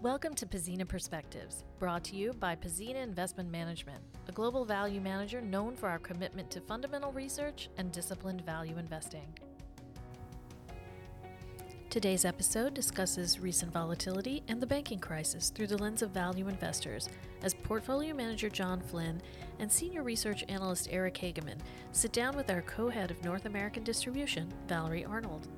Welcome to Pzena Perspectives, brought to you by Pzena Investment Management, a global value manager known for our commitment to fundamental research and disciplined value investing. Today's episode discusses recent volatility and the banking crisis through the lens of value investors as portfolio manager John Flynn and senior research analyst Eric Hagemann sit down with our co head of North American distribution, Valerie Arnold.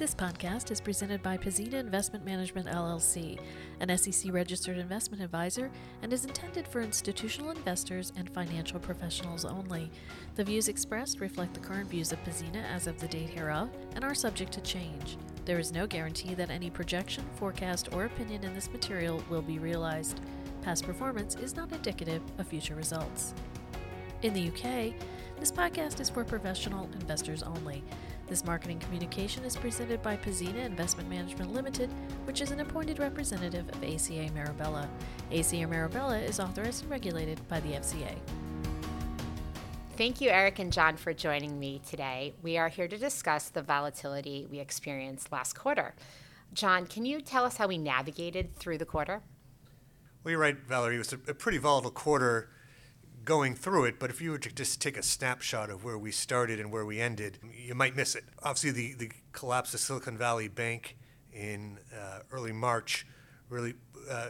This podcast is presented by Pzena Investment Management LLC, an SEC registered investment advisor, and is intended for institutional investors and financial professionals only. The views expressed reflect the current views of Pzena as of the date hereof and are subject to change. There is no guarantee that any projection, forecast, or opinion in this material will be realized. Past performance is not indicative of future results. In the UK, this podcast is for professional investors only. This marketing communication is presented by Pzena Investment Management Limited, which is an appointed representative of ACA Mirabella. ACA Mirabella is authorized and regulated by the FCA. Thank you, Eric and John, for joining me today. We are here to discuss the volatility we experienced last quarter. John, can you tell us how we navigated through the quarter? Well, you're right, Valerie. It was a, a pretty volatile quarter going through it, but if you were to just take a snapshot of where we started and where we ended, you might miss it. Obviously, the, the collapse of Silicon Valley Bank in uh, early March really uh,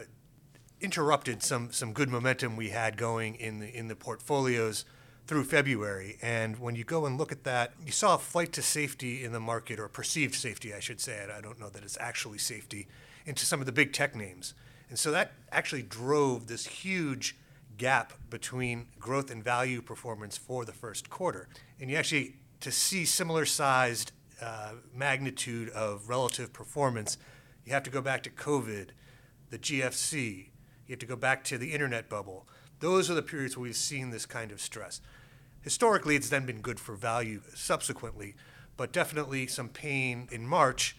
interrupted some, some good momentum we had going in the, in the portfolios through February. And when you go and look at that, you saw a flight to safety in the market, or perceived safety, I should say. I don't know that it's actually safety, into some of the big tech names. And so that actually drove this huge gap between growth and value performance for the first quarter. And you actually, to see similar sized uh, magnitude of relative performance, you have to go back to COVID, the GFC, you have to go back to the internet bubble. Those are the periods where we've seen this kind of stress. Historically, it's then been good for value subsequently, but definitely some pain in March.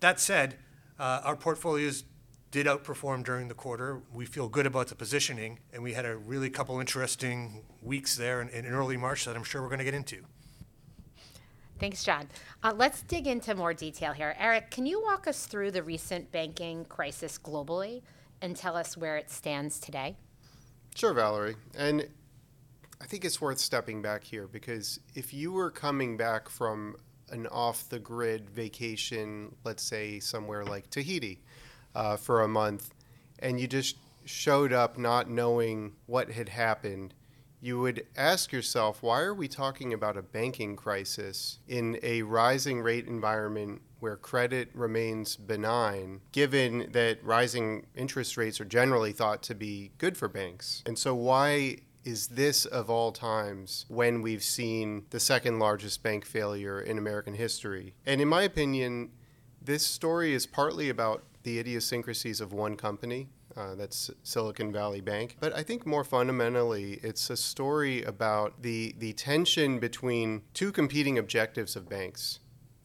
That said, uh, our portfolios did outperform during the quarter. We feel good about the positioning, and we had a really couple interesting weeks there in, in early March that I'm sure we're going to get into. Thanks, John. Uh, let's dig into more detail here. Eric, can you walk us through the recent banking crisis globally and tell us where it stands today? Sure, Valerie. And I think it's worth stepping back here because if you were coming back from an off the grid vacation, let's say somewhere like Tahiti, uh, for a month, and you just showed up not knowing what had happened, you would ask yourself, why are we talking about a banking crisis in a rising rate environment where credit remains benign, given that rising interest rates are generally thought to be good for banks? And so, why is this of all times when we've seen the second largest bank failure in American history? And in my opinion, this story is partly about the idiosyncrasies of one company. Uh, that's Silicon Valley Bank. But I think more fundamentally, it's a story about the, the tension between two competing objectives of banks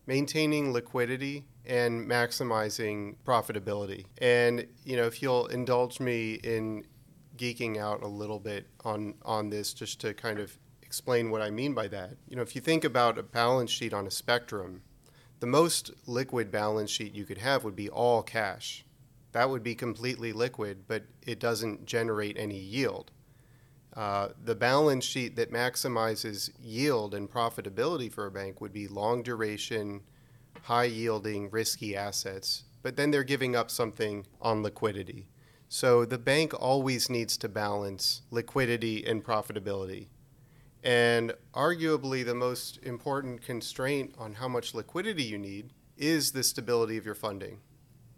maintaining liquidity and maximizing profitability. And, you know, if you'll indulge me in geeking out a little bit on, on this, just to kind of explain what I mean by that. You know, if you think about a balance sheet on a spectrum, the most liquid balance sheet you could have would be all cash. That would be completely liquid, but it doesn't generate any yield. Uh, the balance sheet that maximizes yield and profitability for a bank would be long duration, high yielding, risky assets, but then they're giving up something on liquidity. So the bank always needs to balance liquidity and profitability. And arguably, the most important constraint on how much liquidity you need is the stability of your funding,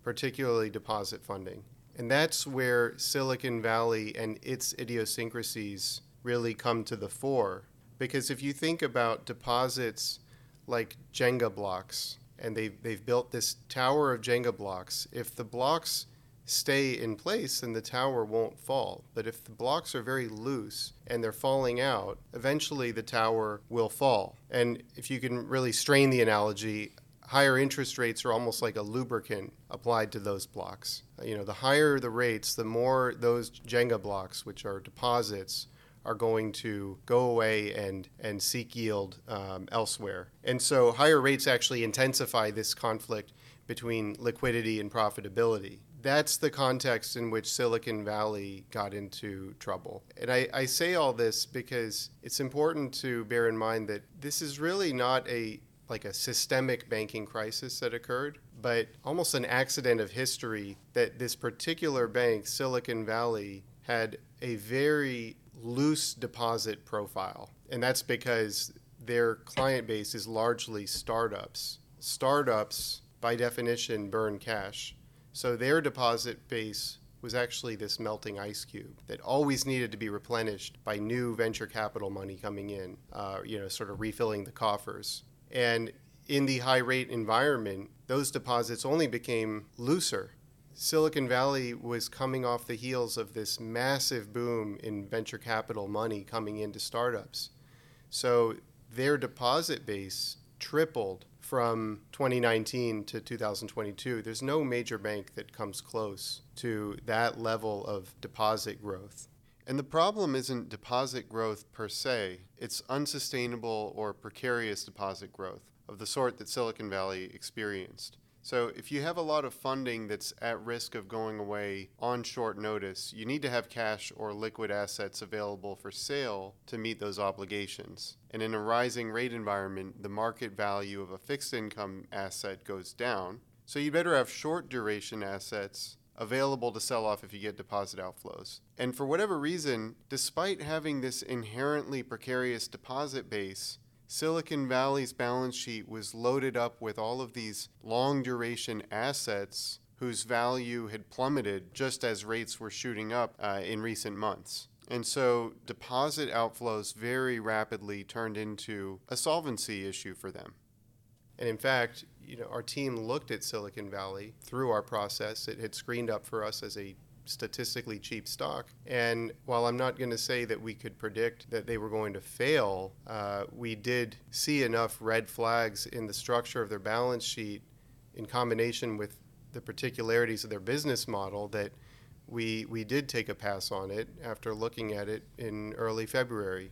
particularly deposit funding. And that's where Silicon Valley and its idiosyncrasies really come to the fore. Because if you think about deposits like Jenga blocks, and they've, they've built this tower of Jenga blocks, if the blocks stay in place, then the tower won't fall. But if the blocks are very loose and they're falling out, eventually the tower will fall. And if you can really strain the analogy, higher interest rates are almost like a lubricant applied to those blocks. You know, the higher the rates, the more those Jenga blocks, which are deposits, are going to go away and, and seek yield um, elsewhere. And so higher rates actually intensify this conflict between liquidity and profitability. That's the context in which Silicon Valley got into trouble. And I, I say all this because it's important to bear in mind that this is really not a like a systemic banking crisis that occurred, but almost an accident of history that this particular bank, Silicon Valley, had a very loose deposit profile. And that's because their client base is largely startups. Startups, by definition, burn cash. So their deposit base was actually this melting ice cube that always needed to be replenished by new venture capital money coming in, uh, you know, sort of refilling the coffers. And in the high rate environment, those deposits only became looser. Silicon Valley was coming off the heels of this massive boom in venture capital money coming into startups. So their deposit base tripled from 2019 to 2022. There's no major bank that comes close to that level of deposit growth. And the problem isn't deposit growth per se, it's unsustainable or precarious deposit growth of the sort that Silicon Valley experienced. So, if you have a lot of funding that's at risk of going away on short notice, you need to have cash or liquid assets available for sale to meet those obligations. And in a rising rate environment, the market value of a fixed income asset goes down. So, you better have short duration assets available to sell off if you get deposit outflows. And for whatever reason, despite having this inherently precarious deposit base, Silicon Valley's balance sheet was loaded up with all of these long duration assets whose value had plummeted just as rates were shooting up uh, in recent months. And so deposit outflows very rapidly turned into a solvency issue for them. And in fact, you know, our team looked at Silicon Valley through our process. It had screened up for us as a statistically cheap stock. And while I'm not going to say that we could predict that they were going to fail, uh, we did see enough red flags in the structure of their balance sheet in combination with the particularities of their business model that we, we did take a pass on it after looking at it in early February.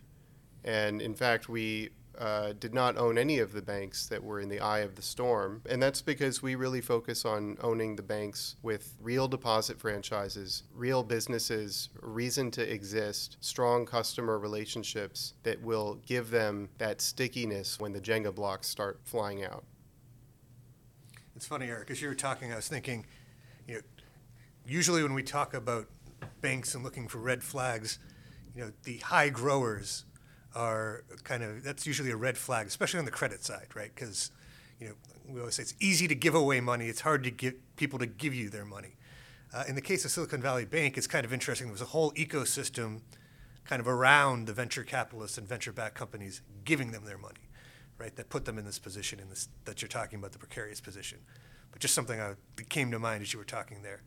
And in fact, we uh, did not own any of the banks that were in the eye of the storm. And that's because we really focus on owning the banks with real deposit franchises, real businesses, reason to exist, strong customer relationships that will give them that stickiness when the Jenga blocks start flying out. It's funny, Eric, as you were talking, I was thinking, you know, usually when we talk about banks and looking for red flags, you know, the high growers are kind of that's usually a red flag, especially on the credit side, right? Because you know we always say it's easy to give away money; it's hard to get people to give you their money. Uh, in the case of Silicon Valley Bank, it's kind of interesting. There was a whole ecosystem kind of around the venture capitalists and venture-backed companies giving them their money, right? That put them in this position in this that you're talking about, the precarious position. But just something I, that came to mind as you were talking there.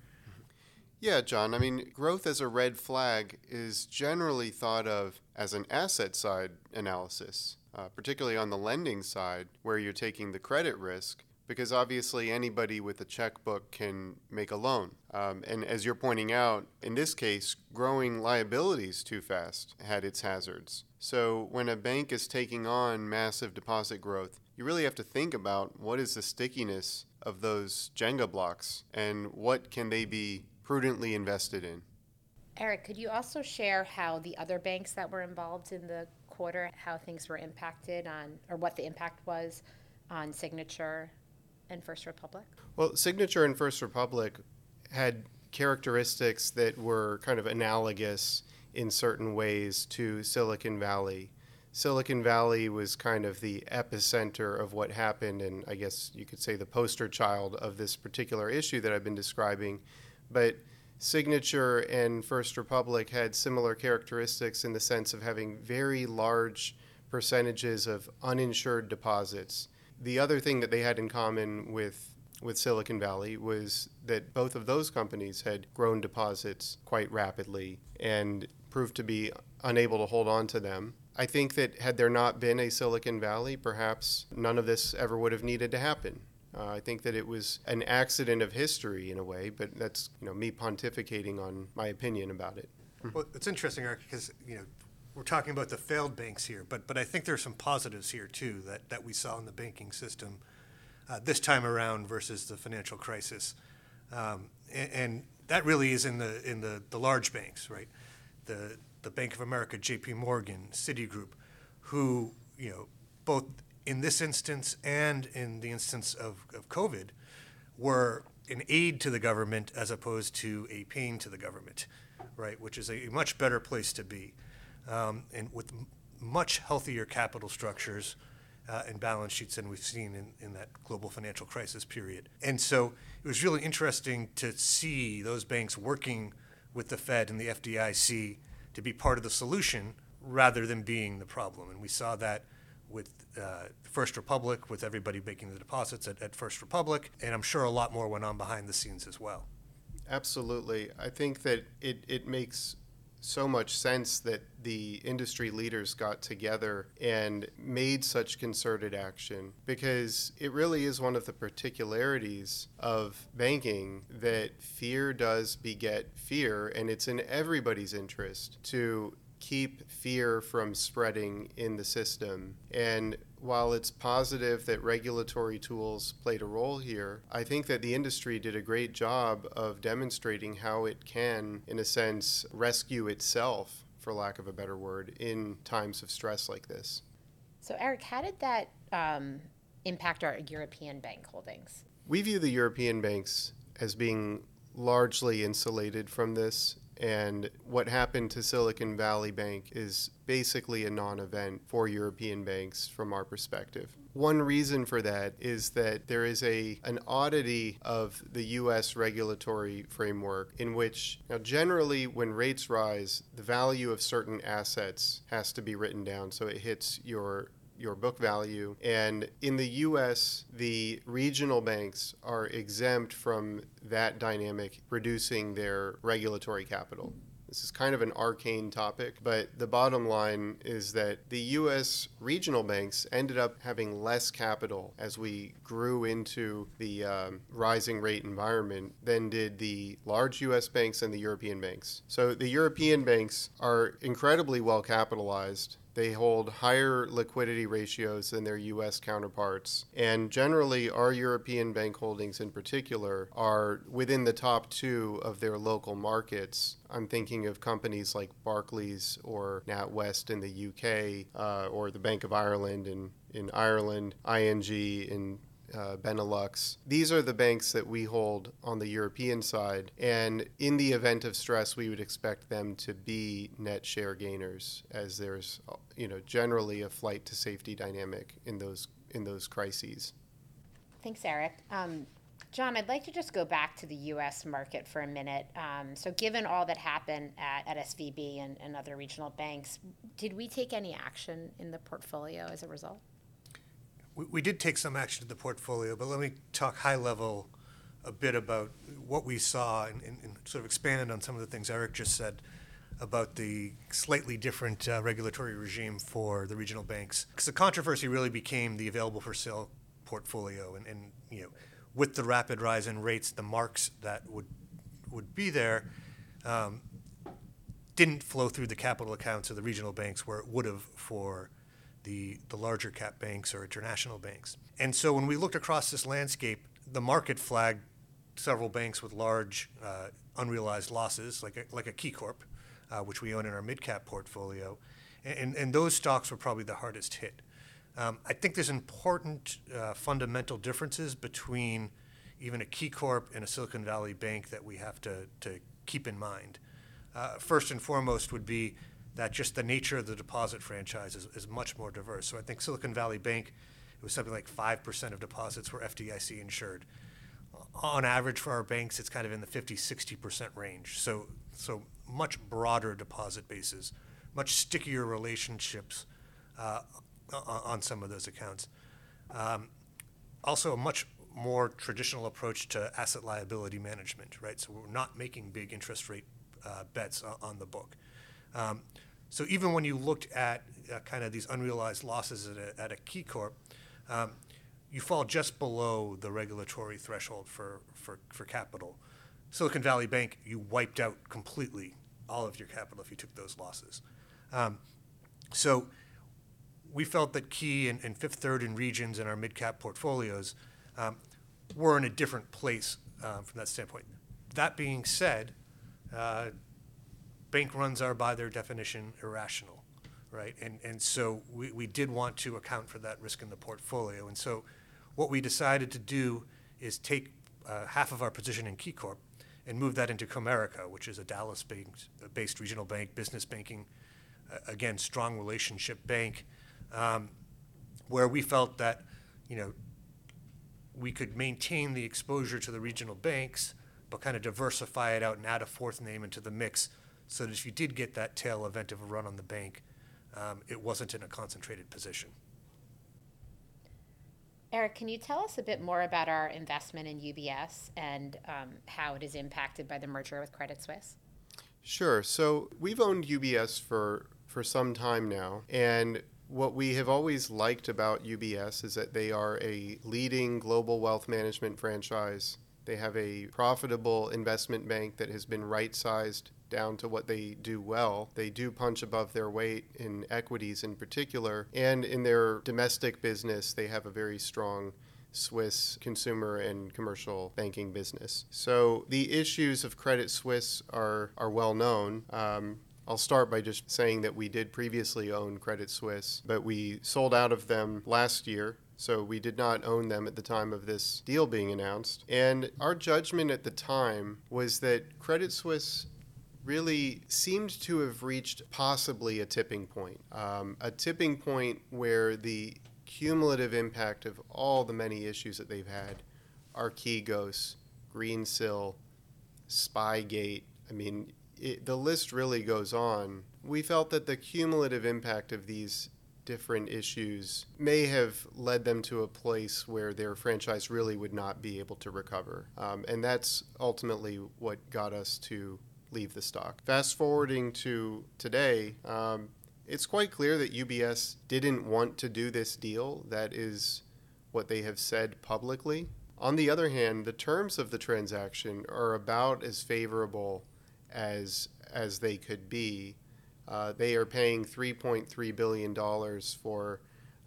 Yeah, John. I mean, growth as a red flag is generally thought of as an asset side analysis, uh, particularly on the lending side, where you're taking the credit risk, because obviously anybody with a checkbook can make a loan. Um, and as you're pointing out, in this case, growing liabilities too fast had its hazards. So when a bank is taking on massive deposit growth, you really have to think about what is the stickiness of those Jenga blocks and what can they be prudently invested in. Eric, could you also share how the other banks that were involved in the quarter, how things were impacted on, or what the impact was on Signature and First Republic? Well, Signature and First Republic had characteristics that were kind of analogous in certain ways to Silicon Valley. Silicon Valley was kind of the epicenter of what happened, and I guess you could say the poster child of this particular issue that I've been describing but Signature and First Republic had similar characteristics in the sense of having very large percentages of uninsured deposits. The other thing that they had in common with with Silicon Valley was that both of those companies had grown deposits quite rapidly and proved to be unable to hold on to them. I think that had there not been a Silicon Valley, perhaps none of this ever would have needed to happen. Uh, I think that it was an accident of history in a way, but that's you know me pontificating on my opinion about it. Well, it's interesting, Eric, because you know we're talking about the failed banks here, but, but I think there's some positives here too that, that we saw in the banking system uh, this time around versus the financial crisis. Um, and, and that really is in the, in the, the large banks, right? The, the Bank of America, JP Morgan, Citigroup, who, you know, both in this instance and in the instance of, of COVID, were an aid to the government as opposed to a pain to the government, right? Which is a much better place to be, um, and with m- much healthier capital structures uh, and balance sheets than we've seen in, in that global financial crisis period. And so it was really interesting to see those banks working with the Fed and the FDIC to be part of the solution rather than being the problem. And we saw that with uh, First Republic, with everybody making the deposits at, at First Republic, and I'm sure a lot more went on behind the scenes as well. Absolutely. I think that it, it makes so much sense that the industry leaders got together and made such concerted action because it really is one of the particularities of banking that fear does beget fear, and it's in everybody's interest to keep fear from spreading in the system. And while it's positive that regulatory tools played a role here, I think that the industry did a great job of demonstrating how it can, in a sense, rescue itself, for lack of a better word, in times of stress like this. So, Eric, how did that um, impact our European bank holdings? We view the European banks as being largely insulated from this and what happened to Silicon Valley Bank is basically a non event for European banks from our perspective. One reason for that is that there is a an oddity of the US regulatory framework in which now generally when rates rise the value of certain assets has to be written down so it hits your your book value. And in the US, the regional banks are exempt from that dynamic, reducing their regulatory capital. This is kind of an arcane topic, but the bottom line is that the US regional banks ended up having less capital as we grew into the um, rising rate environment than did the large US banks and the European banks. So the European banks are incredibly well capitalized they hold higher liquidity ratios than their U.S. counterparts. And generally, our European bank holdings in particular are within the top two of their local markets. I'm thinking of companies like Barclays or NatWest in the UK, uh, or the Bank of Ireland in, in Ireland, ING in uh, Benelux. These are the banks that we hold on the European side. And in the event of stress, we would expect them to be net share gainers, as there's, you know, generally a flight to safety dynamic in those in those crises. Thanks, Eric. Um, John, I'd like to just go back to the U.S. market for a minute. Um, so, given all that happened at, at SVB and, and other regional banks, did we take any action in the portfolio as a result? We, did take some action to the portfolio, but let me talk high level a bit about what we saw and, and, and sort of expanded on some of the things Eric just said about the slightly different uh, regulatory regime for the regional banks. Because the controversy really became the available for sale portfolio, and, and you know, with the rapid rise in rates, the marks that would would be there um, didn't flow through the capital accounts of the regional banks where it would have for the, the larger cap banks or international banks. And so when we looked across this landscape, the market flagged several banks with large uh, unrealized losses, like a, like a KeyCorp, uh, which we own in our mid cap portfolio. And, and those stocks were probably the hardest hit. Um, I think there's important uh, fundamental differences between even a KeyCorp and a Silicon Valley bank that we have to, to keep in mind. Uh, first and foremost would be that just the nature of the deposit franchise is, is much more diverse. So I think Silicon Valley Bank, it was something like 5% of deposits were FDIC insured. On average for our banks, it's kind of in the 50, 60% range. So, so much broader deposit bases, much stickier relationships uh, on some of those accounts. Um, also, a much more traditional approach to asset liability management, right? So we're not making big interest rate uh, bets on the book. Um, so even when you looked at uh, kind of these unrealized losses at a, at a KeyCorp, um, you fall just below the regulatory threshold for, for, for capital. Silicon Valley Bank, you wiped out completely all of your capital if you took those losses. Um, So we felt that Key and, and Fifth Third and Regions in our mid-cap portfolios um, were in a different place um, from that standpoint. That being said, uh, bank runs are by their definition irrational, right? And, and so we, we did want to account for that risk in the portfolio. And so what we decided to do is take uh, half of our position in KeyCorp and move that into Comerica, which is a Dallas-based based regional bank, business banking, uh, again, strong relationship bank, um, where we felt that, you know, we could maintain the exposure to the regional banks, but kind of diversify it out and add a fourth name into the mix so that if you did get that tail event of a run on the bank, um, it wasn't in a concentrated position. Eric, can you tell us a bit more about our investment in UBS and um, how it is impacted by the merger with Credit Suisse? Sure. So we've owned UBS for, for some time now. And what we have always liked about UBS is that they are a leading global wealth management franchise. They have a profitable investment bank that has been right sized down to what they do well. They do punch above their weight in equities in particular, and in their domestic business, they have a very strong Swiss consumer and commercial banking business. So the issues of Credit Suisse are, are well known. Um, I'll start by just saying that we did previously own Credit Suisse, but we sold out of them last year. So we did not own them at the time of this deal being announced. And our judgment at the time was that Credit Suisse really seemed to have reached possibly a tipping point. Um, a tipping point where the cumulative impact of all the many issues that they've had Archegos, Greensill, Spygate I mean, it, the list really goes on. We felt that the cumulative impact of these different issues may have led them to a place where their franchise really would not be able to recover. Um, and that's ultimately what got us to leave the stock. Fast forwarding to today, um, it's quite clear that UBS didn't want to do this deal. That is what they have said publicly. On the other hand, the terms of the transaction are about as favorable as as they could be. Uh, they are paying 3.3 billion dollars for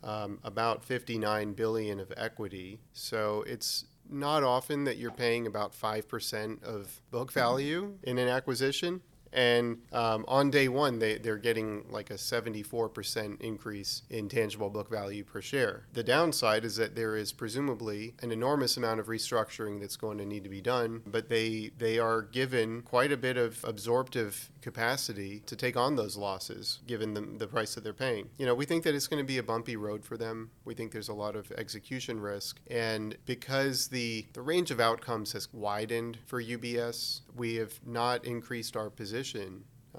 um, about 59 billion of equity. So it's not often that you're paying about 5% of book value in an acquisition. And um, on day one, they, they're getting like a 74% increase in tangible book value per share. The downside is that there is presumably an enormous amount of restructuring that's going to need to be done, but they, they are given quite a bit of absorptive capacity to take on those losses given the, the price that they're paying. You know, we think that it's going to be a bumpy road for them. We think there's a lot of execution risk. And because the, the range of outcomes has widened for UBS, we have not increased our position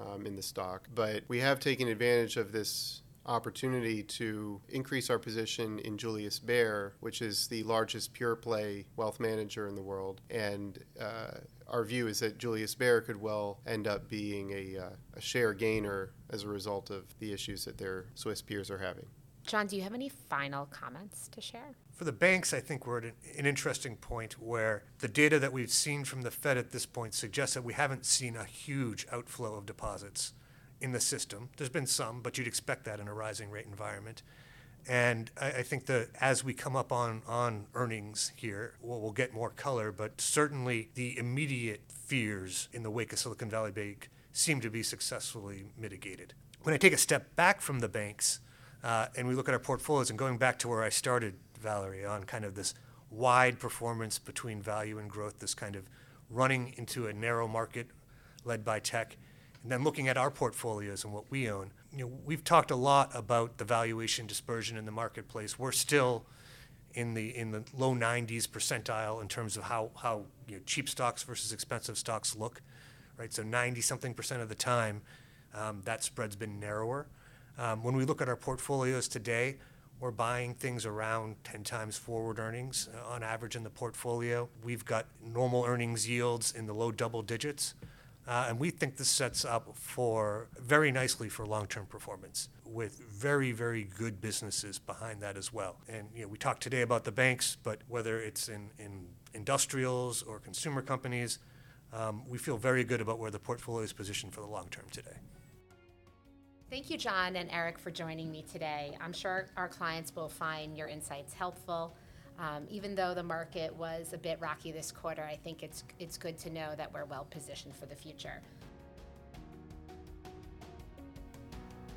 um, in the stock, but we have taken advantage of this opportunity to increase our position in Julius Baer, which is the largest pure play wealth manager in the world. And uh, our view is that Julius Baer could well end up being a, uh, a share gainer as a result of the issues that their Swiss peers are having. John, do you have any final comments to share? For the banks, I think we're at an, an interesting point where the data that we've seen from the Fed at this point suggests that we haven't seen a huge outflow of deposits in the system. There's been some, but you'd expect that in a rising rate environment. And I, I think that as we come up on, on earnings here, we'll, we'll get more color, but certainly the immediate fears in the wake of Silicon Valley Bank seem to be successfully mitigated. When I take a step back from the banks uh, and we look at our portfolios, and going back to where I started, Valerie, on kind of this wide performance between value and growth, this kind of running into a narrow market led by tech, and then looking at our portfolios and what we own, you know, we've talked a lot about the valuation dispersion in the marketplace. We're still in the in the low 90s percentile in terms of how how you know, cheap stocks versus expensive stocks look, right? So 90 something percent of the time, um, that spread's been narrower. Um, when we look at our portfolios today, we're buying things around 10 times forward earnings uh, on average in the portfolio. We've got normal earnings yields in the low double digits. Uh, and we think this sets up for very nicely for long-term performance with very, very good businesses behind that as well. And we talked today about the banks, but whether it's in, in industrials or consumer companies, um, we feel very good about where the portfolio is positioned for the long term today. Thank you, John and Eric, for joining me today. I'm sure our clients will find your insights helpful. Um, even though the market was a bit rocky this quarter, I think it's it's good to know that we're well positioned for the future.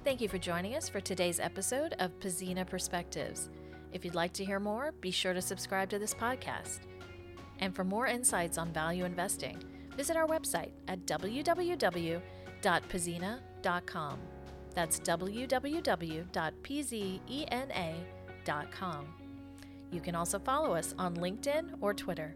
Thank you for joining us for today's episode of Pzena Perspectives. If you'd like to hear more, be sure to subscribe to this podcast. And for more insights on value investing, visit our website at www.pzena.com. That's www.pzena.com. You can also follow us on LinkedIn or Twitter.